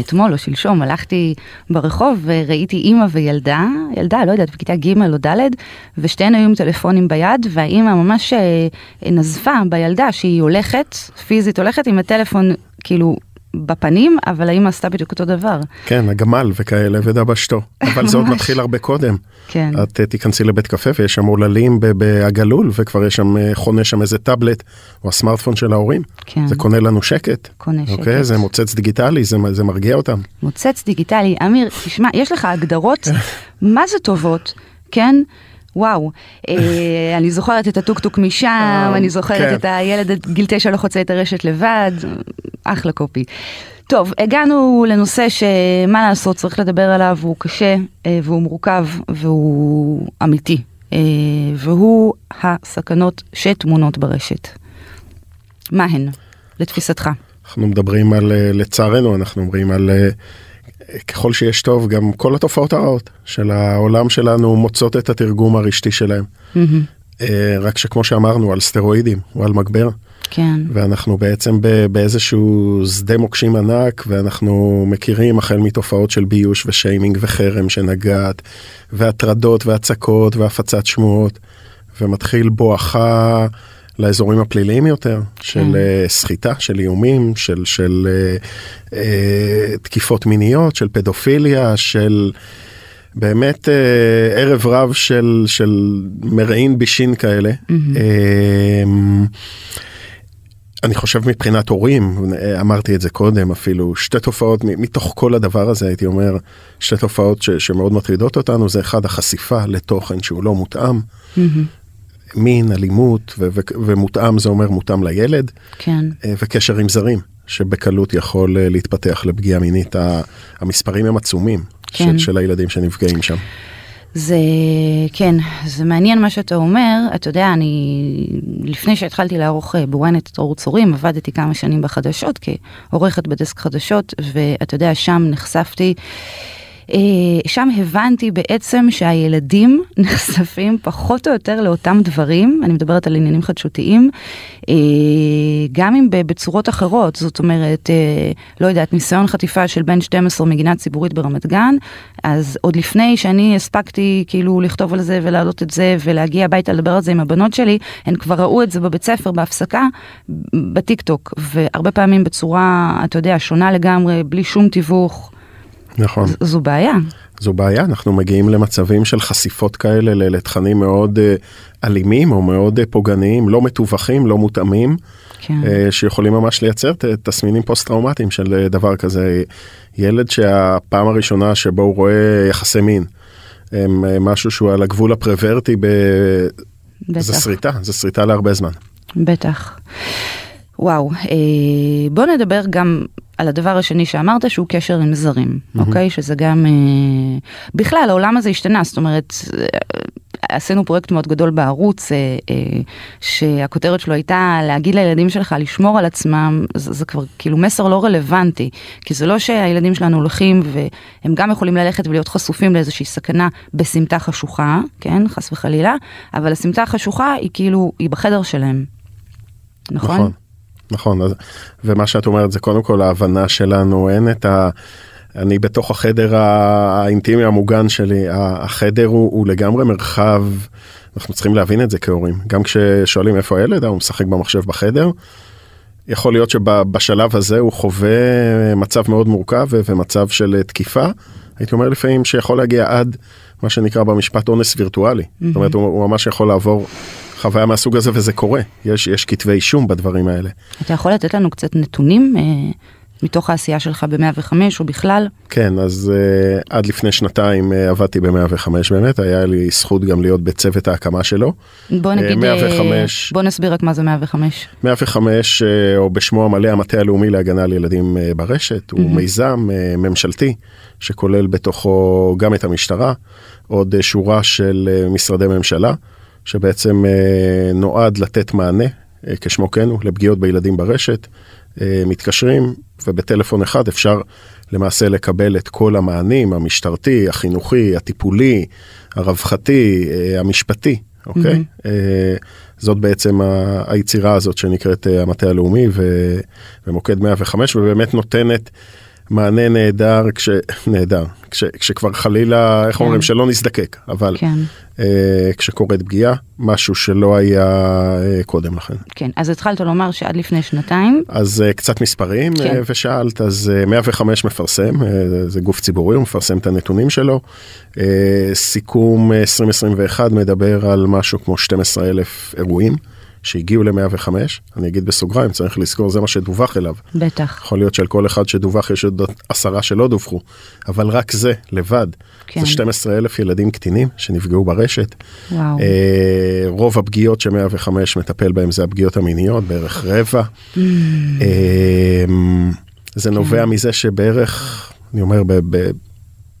אתמול או שלשום הלכתי ברחוב וראיתי אימא וילדה, ילדה, לא יודעת, בכיתה ג' או ד', ושתיהן היו עם טלפונים ביד, והאימא ממש אה, נזפה בילדה שהיא הולכת, פיזית הולכת עם הטלפון כאילו בפנים, אבל האימא עשתה בדיוק אותו דבר. כן, הגמל וכאלה, ודבשתו. אבל זה עוד. מתחיל הרבה קודם. כן. את אה, תיכנסי לבית קפה ויש שם עוללים בעגלול, וכבר יש שם, אה, חונה שם איזה טאבלט, או הסמארטפון של ההורים. כן. זה קונה לנו שקט. קונה שקט. אוקיי? זה מוצץ דיגיטלי, זה, זה מרגיע אותם. מוצץ דיגיטלי. אמיר, תשמע, יש לך הגדרות, מה זה טובות, כן? וואו, אה, אני זוכרת את הטוקטוק משם, אני זוכרת כן. את הילד עד גיל תשע לא חוצה את הרשת לבד, אחלה קופי. טוב, הגענו לנושא שמה לעשות, צריך לדבר עליו, הוא קשה אה, והוא מורכב והוא אמיתי, אה, והוא הסכנות שטמונות ברשת. מה הן, לתפיסתך? אנחנו מדברים על, אה, לצערנו, אנחנו אומרים על אה, ככל שיש טוב, גם כל התופעות הרעות של העולם שלנו מוצאות את התרגום הרשתי שלהם. אה, רק שכמו שאמרנו, על סטרואידים או על מגבר. כן. ואנחנו בעצם באיזשהו שדה מוקשים ענק, ואנחנו מכירים החל מתופעות של ביוש ושיימינג וחרם שנגעת, והטרדות והצקות והפצת שמועות, ומתחיל בואכה לאזורים הפליליים יותר, של כן. אה, סחיטה, של איומים, של, של אה, אה, תקיפות מיניות, של פדופיליה, של... באמת אה, ערב רב של, של מרעין בישין כאלה. אה, אני חושב מבחינת הורים, אמרתי את זה קודם אפילו, שתי תופעות מתוך כל הדבר הזה הייתי אומר, שתי תופעות ש, שמאוד מטרידות אותנו, זה אחד החשיפה לתוכן שהוא לא מותאם, מין, אלימות, ו- ו- ומותאם זה אומר מותאם לילד, כן. אה, וקשר עם זרים, שבקלות יכול אה, להתפתח לפגיעה מינית, המספרים הם עצומים, כן. של, של הילדים שנפגעים שם. זה, כן, זה מעניין מה שאתה אומר. אתה יודע, אני, לפני שהתחלתי לערוך אה, בוויינט את אור צורים, עבדתי כמה שנים בחדשות כעורכת בדסק חדשות, ואתה יודע, שם נחשפתי שם הבנתי בעצם שהילדים נחשפים פחות או יותר לאותם דברים, אני מדברת על עניינים חדשותיים, אה, גם אם בצורות אחרות, זאת אומרת, אה, לא יודעת, ניסיון חטיפה של בן 12 מגינה ציבורית ברמת גן, אז עוד לפני שאני הספקתי כאילו לכתוב על זה ולהעלות את זה ולהגיע הביתה לדבר על זה עם הבנות שלי, הן כבר ראו את זה בבית ספר בהפסקה, בטיק טוק, והרבה פעמים בצורה, אתה יודע, שונה לגמרי, בלי שום תיווך. נכון. זו בעיה. זו בעיה, אנחנו מגיעים למצבים של חשיפות כאלה לתכנים מאוד uh, אלימים או מאוד uh, פוגעניים, לא מתווכים, לא מותאמים, כן. uh, שיכולים ממש לייצר תסמינים פוסט-טראומטיים של דבר כזה. ילד שהפעם הראשונה שבו הוא רואה יחסי מין, הם משהו שהוא על הגבול הפרוורטי, ב... זה שריטה, זה שריטה להרבה זמן. בטח. וואו, אה, בוא נדבר גם על הדבר השני שאמרת שהוא קשר עם זרים, mm-hmm. אוקיי? שזה גם, אה, בכלל העולם הזה השתנה, זאת אומרת, אה, עשינו פרויקט מאוד גדול בערוץ, אה, אה, שהכותרת שלו הייתה להגיד לילדים שלך לשמור על עצמם, זה, זה כבר כאילו מסר לא רלוונטי, כי זה לא שהילדים שלנו הולכים והם גם יכולים ללכת ולהיות חשופים לאיזושהי סכנה בסמטה חשוכה, כן, חס וחלילה, אבל הסמטה החשוכה היא כאילו, היא בחדר שלהם, נכון? נכון. נכון, אז, ומה שאת אומרת זה קודם כל ההבנה שלנו, אין את ה... אני בתוך החדר האינטימי המוגן שלי, החדר הוא, הוא לגמרי מרחב, אנחנו צריכים להבין את זה כהורים. גם כששואלים איפה הילד, הוא משחק במחשב בחדר. יכול להיות שבשלב הזה הוא חווה מצב מאוד מורכב ומצב של תקיפה. הייתי אומר לפעמים שיכול להגיע עד מה שנקרא במשפט אונס וירטואלי. Mm-hmm. זאת אומרת, הוא, הוא ממש יכול לעבור חוויה מהסוג הזה וזה קורה, יש, יש כתבי אישום בדברים האלה. אתה יכול לתת לנו קצת נתונים אה, מתוך העשייה שלך ב-105 או בכלל? כן, אז אה, עד לפני שנתיים אה, עבדתי ב-105 באמת, היה לי זכות גם להיות בצוות ההקמה שלו. בוא נגיד, אה, 105, בוא נסביר רק מה זה 105. 105, אה, או בשמו המלא המטה הלאומי להגנה על ילדים אה, ברשת, הוא mm-hmm. מיזם אה, ממשלתי שכולל בתוכו גם את המשטרה, עוד אה, שורה של אה, משרדי ממשלה. שבעצם אה, נועד לתת מענה, אה, כשמו כן הוא, לפגיעות בילדים ברשת. אה, מתקשרים, ובטלפון אחד אפשר למעשה לקבל את כל המענים, המשטרתי, החינוכי, הטיפולי, הרווחתי, המשפטי, אוקיי? Mm-hmm. זאת בעצם היצירה הזאת שנקראת המטה הלאומי ומוקד 105, ובאמת נותנת מענה נהדר, כש... נהדר, כש... כשכבר חלילה, איך כן. אומרים, שלא נזדקק, אבל כן. אה, כשקורית פגיעה, משהו שלא היה אה, קודם לכן. כן, אז התחלת לומר שעד לפני שנתיים. אז אה, קצת מספרים, כן. אה, ושאלת, אז אה, 105 מפרסם, אה, זה גוף ציבורי, הוא מפרסם את הנתונים שלו. אה, סיכום 2021 מדבר על משהו כמו 12 אלף אירועים. שהגיעו ל-105, אני אגיד בסוגריים, צריך לזכור, זה מה שדווח אליו. בטח. יכול להיות שעל כל אחד שדווח יש עוד עשרה שלא דווחו, אבל רק זה, לבד, כן. זה 12 אלף ילדים קטינים שנפגעו ברשת. וואו. אה, רוב הפגיעות ש-105 מטפל בהם זה הפגיעות המיניות, בערך רבע. Mm. אה, זה כן. נובע מזה שבערך, אני אומר,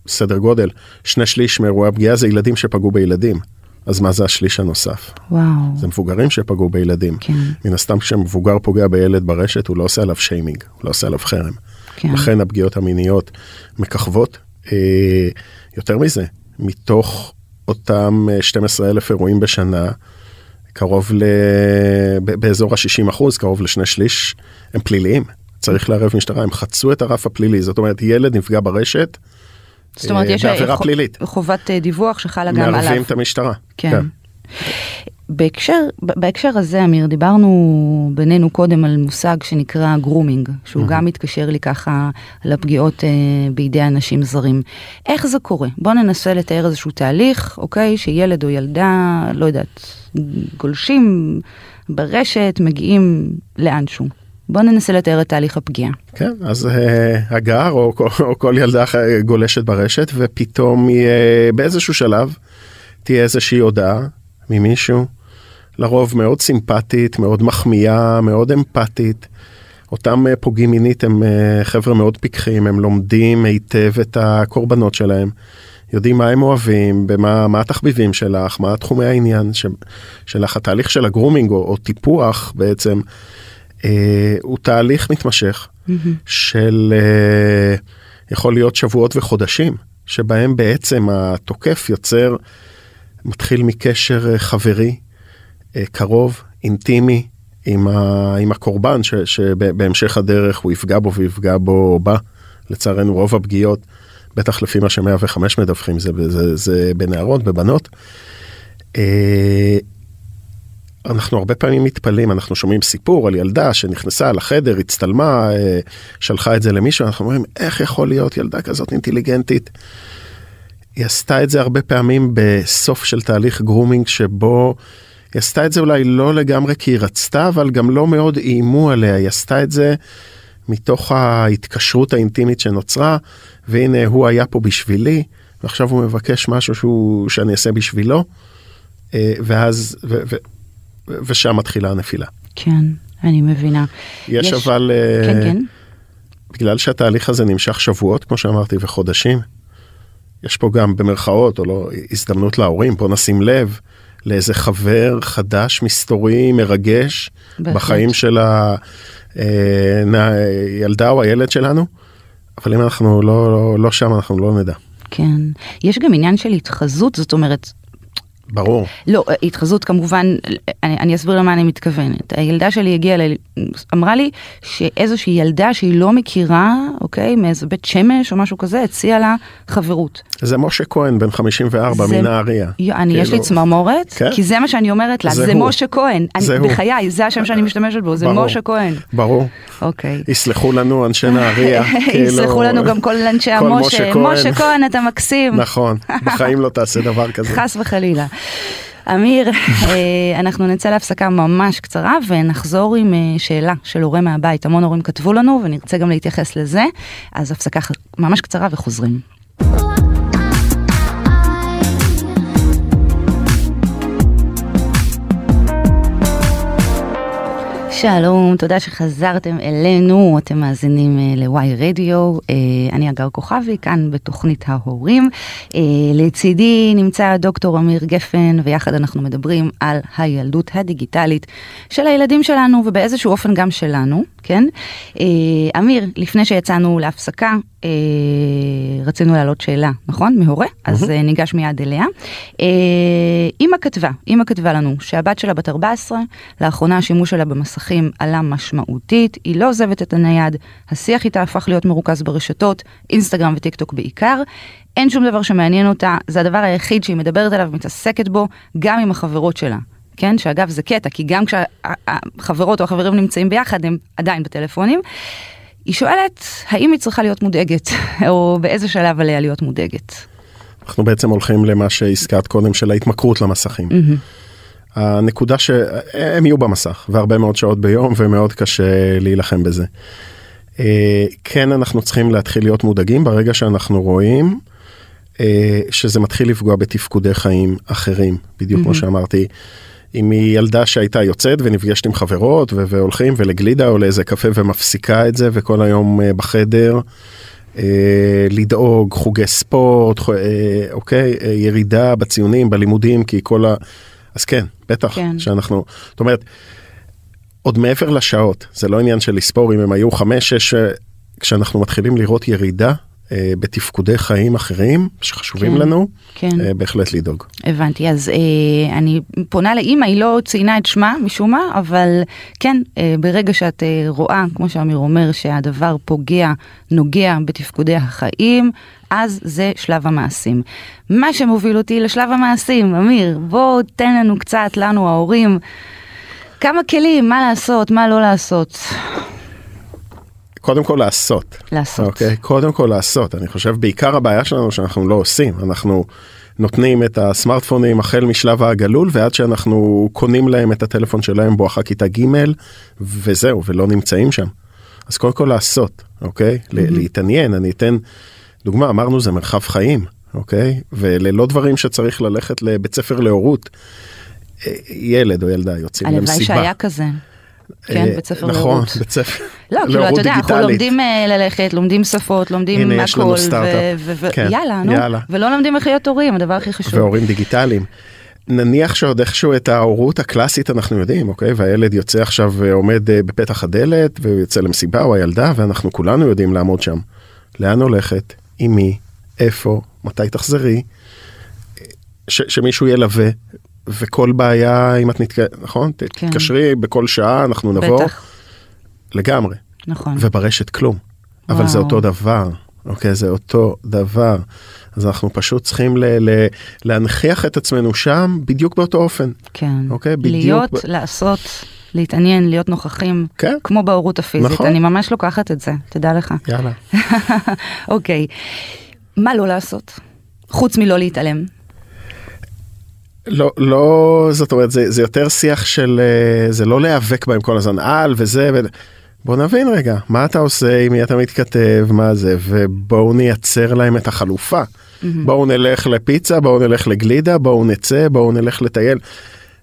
בסדר גודל, שני שליש מאירועי הפגיעה זה ילדים שפגעו בילדים. אז מה זה השליש הנוסף? וואו. זה מבוגרים שפגעו בילדים. כן. מן הסתם כשמבוגר פוגע בילד ברשת, הוא לא עושה עליו שיימינג, הוא לא עושה עליו חרם. כן. לכן הפגיעות המיניות מככבות. אה, יותר מזה, מתוך אותם 12 אה, אלף אירועים בשנה, קרוב ל... באזור ה-60 אחוז, קרוב לשני שליש, הם פליליים. צריך לערב משטרה, הם חצו את הרף הפלילי. זאת אומרת, ילד נפגע ברשת, זאת אומרת, יש בעבירה פלילית. חובת אה, דיווח שחלה גם עליו. מערבים את המשטרה. כן. כן. בהקשר, בהקשר הזה, אמיר, דיברנו בינינו קודם על מושג שנקרא גרומינג, שהוא mm-hmm. גם מתקשר לי ככה לפגיעות אה, בידי אנשים זרים. איך זה קורה? בוא ננסה לתאר איזשהו תהליך, אוקיי, שילד או ילדה, לא יודעת, גולשים ברשת, מגיעים לאנשהו. בוא ננסה לתאר את תהליך הפגיעה. כן, אז uh, הגר או, או, או כל ילדה גולשת ברשת ופתאום יהיה באיזשהו שלב תהיה איזושהי הודעה ממישהו, לרוב מאוד סימפטית, מאוד מחמיאה, מאוד אמפתית. אותם uh, פוגעים מינית הם חבר'ה מאוד פיקחים, הם לומדים היטב את הקורבנות שלהם. יודעים מה הם אוהבים, במה, מה התחביבים שלך, מה תחומי העניין ש, שלך, התהליך של הגרומינג או, או טיפוח בעצם אה, הוא תהליך מתמשך mm-hmm. של אה, יכול להיות שבועות וחודשים. שבהם בעצם התוקף יוצר, מתחיל מקשר אה, חברי, אה, קרוב, אינטימי, עם, ה, עם הקורבן, ש, שבהמשך הדרך הוא יפגע בו ויפגע בו בה. לצערנו רוב הפגיעות, בטח לפי מה ש-105 מדווחים, זה, זה, זה בנערות, בבנות. אנחנו הרבה פעמים מתפלאים, אנחנו שומעים סיפור על ילדה שנכנסה לחדר, הצטלמה, אה, שלחה את זה למישהו, אנחנו אומרים, איך יכול להיות ילדה כזאת אינטליגנטית? היא עשתה את זה הרבה פעמים בסוף של תהליך גרומינג שבו היא עשתה את זה אולי לא לגמרי כי היא רצתה, אבל גם לא מאוד איימו עליה, היא עשתה את זה מתוך ההתקשרות האינטימית שנוצרה, והנה הוא היה פה בשבילי, ועכשיו הוא מבקש משהו שהוא, שאני אעשה בשבילו, אה, ואז, ו, ו, ושם מתחילה הנפילה. כן, אני מבינה. יש, יש... אבל, אה, כן, כן. בגלל שהתהליך הזה נמשך שבועות, כמו שאמרתי, וחודשים, יש פה גם במרכאות, או לא, הזדמנות להורים, פה נשים לב לאיזה חבר חדש, מסתורי, מרגש, בהחלט. בחיים של הילדה אה, או הילד שלנו, אבל אם אנחנו לא, לא, לא שם, אנחנו לא נדע. כן, יש גם עניין של התחזות, זאת אומרת, ברור. לא, התחזות כמובן, אני, אני אסביר למה אני מתכוונת. הילדה שלי הגיעה, אליי, אמרה לי שאיזושהי ילדה שהיא לא מכירה, אוקיי, מאיזה בית שמש או משהו כזה, הציעה לה חברות. זה משה כהן, בן 54, מנהריה. אני, כאילו... יש לי צמרמורת, כן? כי זה מה שאני אומרת לה, זה, זה משה כהן. זה אני, הוא. בחיי, זה השם שאני משתמשת בו, זה ברור, משה כהן. ברור. אוקיי. יסלחו לנו אנשי נהריה. כאילו... יסלחו לנו גם כל אנשי המשה. משה כהן, אתה מקסים. נכון, בחיים לא תעשה דבר כזה. חס וחלילה. אמיר, אה, אנחנו נצא להפסקה ממש קצרה ונחזור עם אה, שאלה של הורה מהבית. המון הורים כתבו לנו ונרצה גם להתייחס לזה, אז הפסקה ממש קצרה וחוזרים. שלום, תודה שחזרתם אלינו, אתם מאזינים uh, ל-Y רדיו, uh, אני אגר כוכבי, כאן בתוכנית ההורים. Uh, לצידי נמצא דוקטור אמיר גפן, ויחד אנחנו מדברים על הילדות הדיגיטלית של הילדים שלנו, ובאיזשהו אופן גם שלנו, כן? אמיר, לפני שיצאנו להפסקה, uh, רצינו להעלות שאלה, נכון? מהורה, mm-hmm. אז uh, ניגש מיד אליה. Uh, אימא כתבה, אימא כתבה לנו שהבת שלה בת 14, לאחרונה השימוש שלה במסכים עלה משמעותית, היא לא עוזבת את הנייד, השיח איתה הפך להיות מרוכז ברשתות, אינסטגרם וטיק טוק בעיקר. אין שום דבר שמעניין אותה, זה הדבר היחיד שהיא מדברת עליו, מתעסקת בו, גם עם החברות שלה. כן, שאגב זה קטע, כי גם כשהחברות או החברים נמצאים ביחד, הם עדיין בטלפונים. היא שואלת, האם היא צריכה להיות מודאגת, או באיזה שלב עליה להיות מודאגת? אנחנו בעצם הולכים למה שהזכרת קודם של ההתמכרות למסכים. Mm-hmm. הנקודה שהם יהיו במסך והרבה מאוד שעות ביום ומאוד קשה להילחם בזה. אה, כן אנחנו צריכים להתחיל להיות מודאגים ברגע שאנחנו רואים אה, שזה מתחיל לפגוע בתפקודי חיים אחרים בדיוק mm-hmm. כמו שאמרתי. אם היא ילדה שהייתה יוצאת ונפגשת עם חברות והולכים ולגלידה או לאיזה קפה ומפסיקה את זה וכל היום אה, בחדר לדאוג חוגי ספורט אוקיי ירידה בציונים בלימודים כי כל ה... אז כן, בטח, כן. שאנחנו, זאת אומרת, עוד מעבר לשעות, זה לא עניין של לספור אם הם היו חמש, שש, כשאנחנו מתחילים לראות ירידה אה, בתפקודי חיים אחרים שחשובים כן, לנו, כן. אה, בהחלט לדאוג. הבנתי, אז אה, אני פונה לאימא, היא לא ציינה את שמה משום מה, אבל כן, אה, ברגע שאת אה, רואה, כמו שאמיר אומר, שהדבר פוגע, נוגע בתפקודי החיים, אז זה שלב המעשים. מה שמוביל אותי לשלב המעשים, אמיר, בוא תן לנו קצת, לנו ההורים, כמה כלים, מה לעשות, מה לא לעשות. קודם כל לעשות. לעשות. אוקיי? קודם כל לעשות. אני חושב בעיקר הבעיה שלנו שאנחנו לא עושים. אנחנו נותנים את הסמארטפונים החל משלב הגלול ועד שאנחנו קונים להם את הטלפון שלהם בואכה כיתה ג' וזהו, ולא נמצאים שם. אז קודם כל לעשות, אוקיי? Mm-hmm. להתעניין, אני אתן דוגמה, אמרנו זה מרחב חיים, אוקיי? וללא דברים שצריך ללכת לבית ספר להורות. אה, ילד או ילדה יוצאים למסיבה. הלוואי שהיה כזה. כן, אה, בית ספר להורות. נכון, בית ספר לא, כאילו, אתה יודע, אנחנו לומדים אה, ללכת, לומדים שפות, לומדים הכל. יש לנו סטארט-אפ. כן, ויאללה, נו. יאללה. ולא לומדים איך להיות הורים, הדבר הכי חשוב. והורים דיגיטליים. נניח שעוד איכשהו את ההורות הקלאסית אנחנו יודעים, אוקיי? והילד יוצא עכשיו ועומד בפתח הדלת ויוצא למסיבה או הילדה ואנחנו כולנו יודעים לעמוד שם. לאן הולכת? עם מי? איפה, מתי תחזרי, ש, שמישהו ילווה, וכל בעיה אם את נתקעת, נכון? כן. תתקשרי בכל שעה, אנחנו נבוא. בטח. לגמרי. נכון. וברשת כלום. וואו. אבל זה אותו דבר, אוקיי? זה אותו דבר. אז אנחנו פשוט צריכים ל- ל- להנכיח את עצמנו שם בדיוק באותו אופן. כן. אוקיי? בדיוק. להיות, ב... לעשות, להתעניין, להיות נוכחים. כן. כמו בהורות הפיזית. נכון. אני ממש לוקחת את זה, תדע לך. יאללה. אוקיי. מה לא לעשות? חוץ מלא להתעלם. לא, לא, זאת אומרת, זה, זה יותר שיח של, אה, זה לא להיאבק בהם כל הזמן, על וזה, ו... בוא נבין רגע, מה אתה עושה, עם מי אתה מתכתב, מה זה, ובואו נייצר להם את החלופה. Mm-hmm. בואו נלך לפיצה, בואו נלך לגלידה, בואו נצא, בואו נלך לטייל.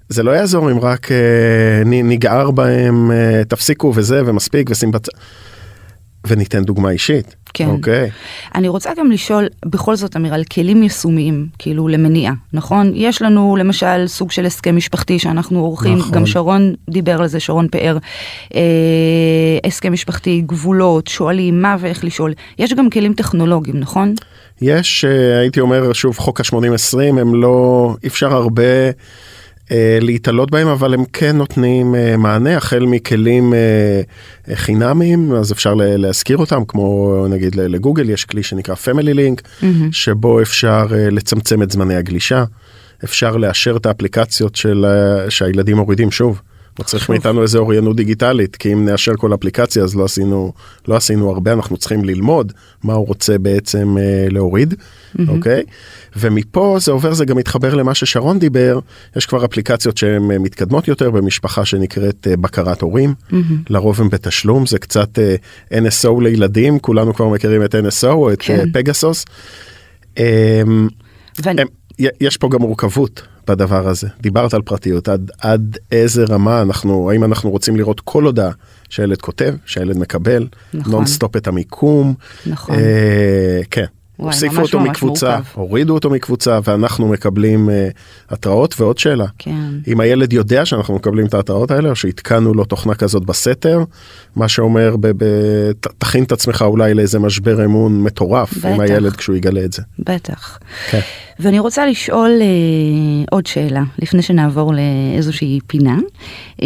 זה לא יעזור אם רק אה, נגער בהם, אה, תפסיקו וזה, ומספיק, ושים בצד. וניתן דוגמה אישית. כן. אוקיי. אני רוצה גם לשאול בכל זאת אמיר על כלים יישומיים, כאילו למניעה, נכון? יש לנו למשל סוג של הסכם משפחתי שאנחנו עורכים, נכון. גם שרון דיבר על זה, שרון פאר. אה, הסכם משפחתי, גבולות, שואלים מה ואיך לשאול. יש גם כלים טכנולוגיים, נכון? יש, אה, הייתי אומר שוב, חוק ה-80-20, הם לא, אפשר הרבה... אה, להתעלות בהם, אבל הם כן נותנים אה, מענה, החל מכלים אה, חינמיים, אז אפשר להזכיר אותם, כמו נגיד לגוגל יש כלי שנקרא Family Link, mm-hmm. שבו אפשר לצמצם את זמני הגלישה, אפשר לאשר את האפליקציות של, שהילדים מורידים שוב. מצריך מאיתנו איזה אוריינות דיגיטלית, כי אם נאשר כל אפליקציה אז לא עשינו, לא עשינו הרבה, אנחנו צריכים ללמוד מה הוא רוצה בעצם אה, להוריד, mm-hmm. אוקיי? ומפה זה עובר, זה גם מתחבר למה ששרון דיבר, יש כבר אפליקציות שהן אה, מתקדמות יותר במשפחה שנקראת אה, בקרת הורים, mm-hmm. לרוב הם בתשלום, זה קצת אה, NSO לילדים, כולנו כבר מכירים את NSO או את כן. אה, פגסוס. אה, ואני... הם, יש פה גם מורכבות בדבר הזה. דיברת על פרטיות, עד, עד איזה רמה אנחנו, האם אנחנו רוצים לראות כל הודעה שהילד כותב, שהילד מקבל, נכון. נונסטופ את המיקום. נכון. אה, כן. הוסיפו אותו ממש מקבוצה, מורכב. הורידו אותו מקבוצה ואנחנו מקבלים uh, התראות ועוד שאלה. כן. אם הילד יודע שאנחנו מקבלים את ההתראות האלה או שהתקנו לו תוכנה כזאת בסתר, מה שאומר ב- ב- ת, תכין את עצמך אולי לאיזה משבר אמון מטורף בטח. עם הילד כשהוא יגלה את זה. בטח. כן. ואני רוצה לשאול uh, עוד שאלה לפני שנעבור לאיזושהי פינה. Uh,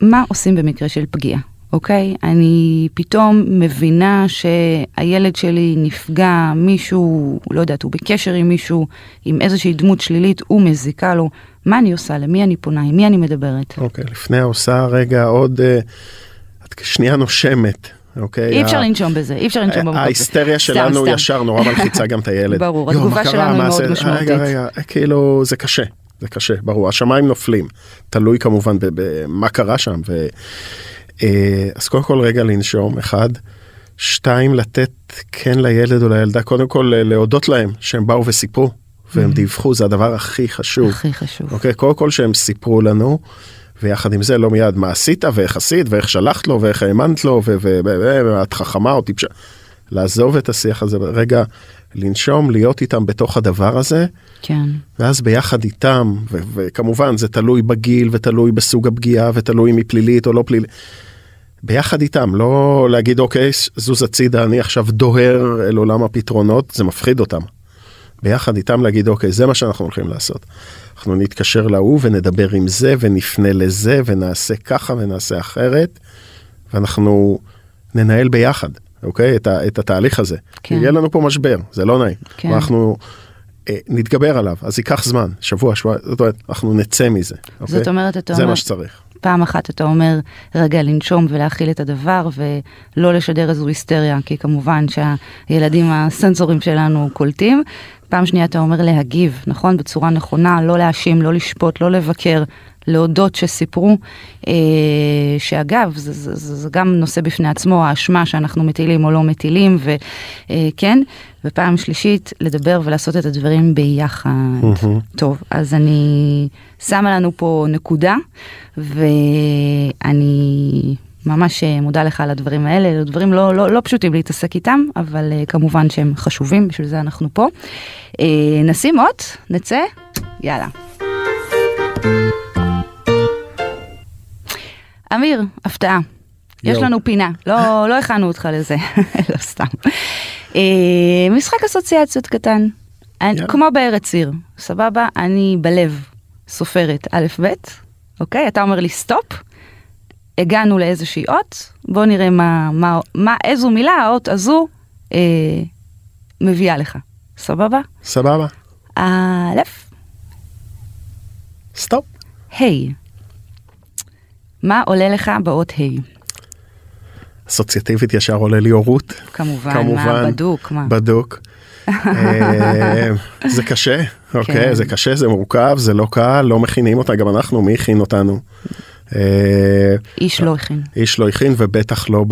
מה עושים במקרה של פגיעה? אוקיי? אני פתאום מבינה שהילד שלי נפגע, מישהו, לא יודעת, הוא בקשר עם מישהו, עם איזושהי דמות שלילית, הוא מזיקה לו. מה אני עושה? למי אני פונה? עם מי אני מדברת? אוקיי, לפני העושה רגע עוד, uh, את שנייה נושמת. אוקיי? אי אפשר לנשום בזה, אי אפשר לנשום במקום. ההיסטריה שלנו ישר נורא מלחיצה גם את הילד. ברור, התגובה שלנו היא מאוד משמעותית. רגע, רגע, כאילו זה קשה, זה קשה, ברור. השמיים נופלים, תלוי כמובן במה קרה שם. אה, אז קודם כל רגע לנשום, אחד. שתיים, לתת כן לילד או לילדה, קודם כל להודות להם שהם באו וסיפרו, והם mm-hmm. דיווחו, זה הדבר הכי חשוב. הכי חשוב. אוקיי, קודם כל שהם סיפרו לנו, ויחד עם זה לא מיד מה עשית ואיך עשית ואיך שלחת לו ואיך האמנת לו ואת חכמה או טיפשה. לעזוב את השיח הזה, רגע לנשום, להיות איתם בתוך הדבר הזה. כן. ואז ביחד איתם, וכמובן זה תלוי בגיל ותלוי בסוג הפגיעה ותלוי אם היא פלילית או לא פלילית. ביחד איתם, לא להגיד אוקיי, זוז הצידה, אני עכשיו דוהר אל עולם הפתרונות, זה מפחיד אותם. ביחד איתם להגיד אוקיי, זה מה שאנחנו הולכים לעשות. אנחנו נתקשר להוא ונדבר עם זה ונפנה לזה ונעשה ככה ונעשה אחרת, ואנחנו ננהל ביחד, אוקיי? את, ה, את התהליך הזה. כן. יהיה לנו פה משבר, זה לא נעים. כן. ואנחנו אה, נתגבר עליו, אז ייקח זמן, שבוע, שבוע, זאת אומרת, אנחנו נצא מזה. אוקיי? זאת אומרת, אתה אומר... זה מה שצריך. פעם אחת אתה אומר רגע לנשום ולהכיל את הדבר ולא לשדר איזו היסטריה, כי כמובן שהילדים הסנסורים שלנו קולטים. פעם שנייה אתה אומר להגיב, נכון? בצורה נכונה, לא להאשים, לא לשפוט, לא לבקר, להודות שסיפרו, אה, שאגב, זה, זה, זה, זה גם נושא בפני עצמו, האשמה שאנחנו מטילים או לא מטילים, וכן, אה, ופעם שלישית, לדבר ולעשות את הדברים ביחד. Mm-hmm. טוב, אז אני שמה לנו פה נקודה, ואני ממש אה, מודה לך על הדברים האלה, אלו דברים לא, לא, לא פשוטים להתעסק איתם, אבל uh, כמובן שהם חשובים, בשביל זה אנחנו פה. Uh, נשים עוד, נצא, יאללה. אמיר, הפתעה. יש לנו פינה, לא, לא הכנו אותך לזה, לא סתם. אה, משחק אסוציאציות קטן, אני, כמו בארץ עיר, סבבה? אני בלב סופרת א' ב', אוקיי? אתה אומר לי סטופ, הגענו לאיזושהי אות, בוא נראה מה, מה, מה איזו מילה האות הזו אה, מביאה לך, סבבה? סבבה. א', סטופ. היי. מה עולה לך באות ה'? אסוציאטיבית ישר עולה לי הורות. כמובן, כמובן מה בדוק, מה? בדוק. אה, זה קשה, אוקיי? כן. זה קשה, זה מורכב, זה לא קל, לא מכינים אותה, גם אנחנו, מי הכין אותנו? אה, איש לא הכין. איש לא הכין ובטח לא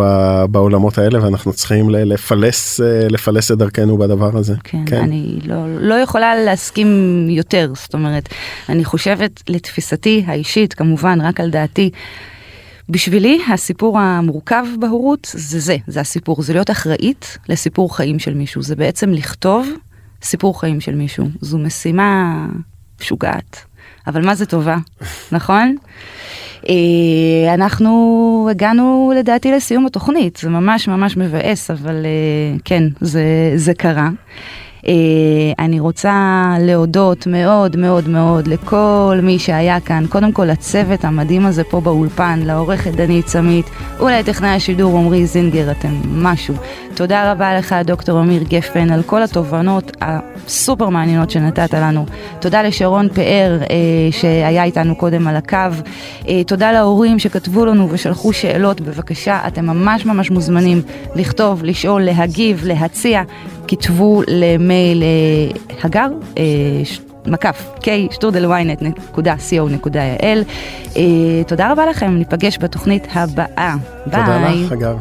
בעולמות האלה ואנחנו צריכים לפלס אה, לפלס את דרכנו בדבר הזה. כן, כן. אני לא, לא יכולה להסכים יותר, זאת אומרת, אני חושבת לתפיסתי האישית, כמובן רק על דעתי, בשבילי הסיפור המורכב בהורות זה זה, זה הסיפור, זה להיות אחראית לסיפור חיים של מישהו, זה בעצם לכתוב סיפור חיים של מישהו, זו משימה משוגעת, אבל מה זה טובה, נכון? אה, אנחנו הגענו לדעתי לסיום התוכנית, זה ממש ממש מבאס, אבל אה, כן, זה, זה קרה. אה, אני רוצה להודות מאוד מאוד מאוד לכל מי שהיה כאן, קודם כל לצוות המדהים הזה פה באולפן, לעורכת דנית סמית ולטכנאי השידור עמרי זינגר, אתם משהו. תודה רבה לך דוקטור אמיר גפן על כל התובנות הסופר מעניינות שנתת לנו. תודה לשרון פאר אה, שהיה איתנו קודם על הקו. אה, תודה להורים שכתבו לנו ושלחו שאלות, בבקשה, אתם ממש ממש מוזמנים לכתוב, לשאול, להגיב, להציע. כתבו למייל אה, הגר, אה, מקף k שטרודל.ynet.co.il. אה, תודה רבה לכם, ניפגש בתוכנית הבאה. ביי. תודה לך, אגב.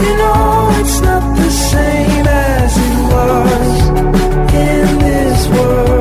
You know it's not the same as it was in this world.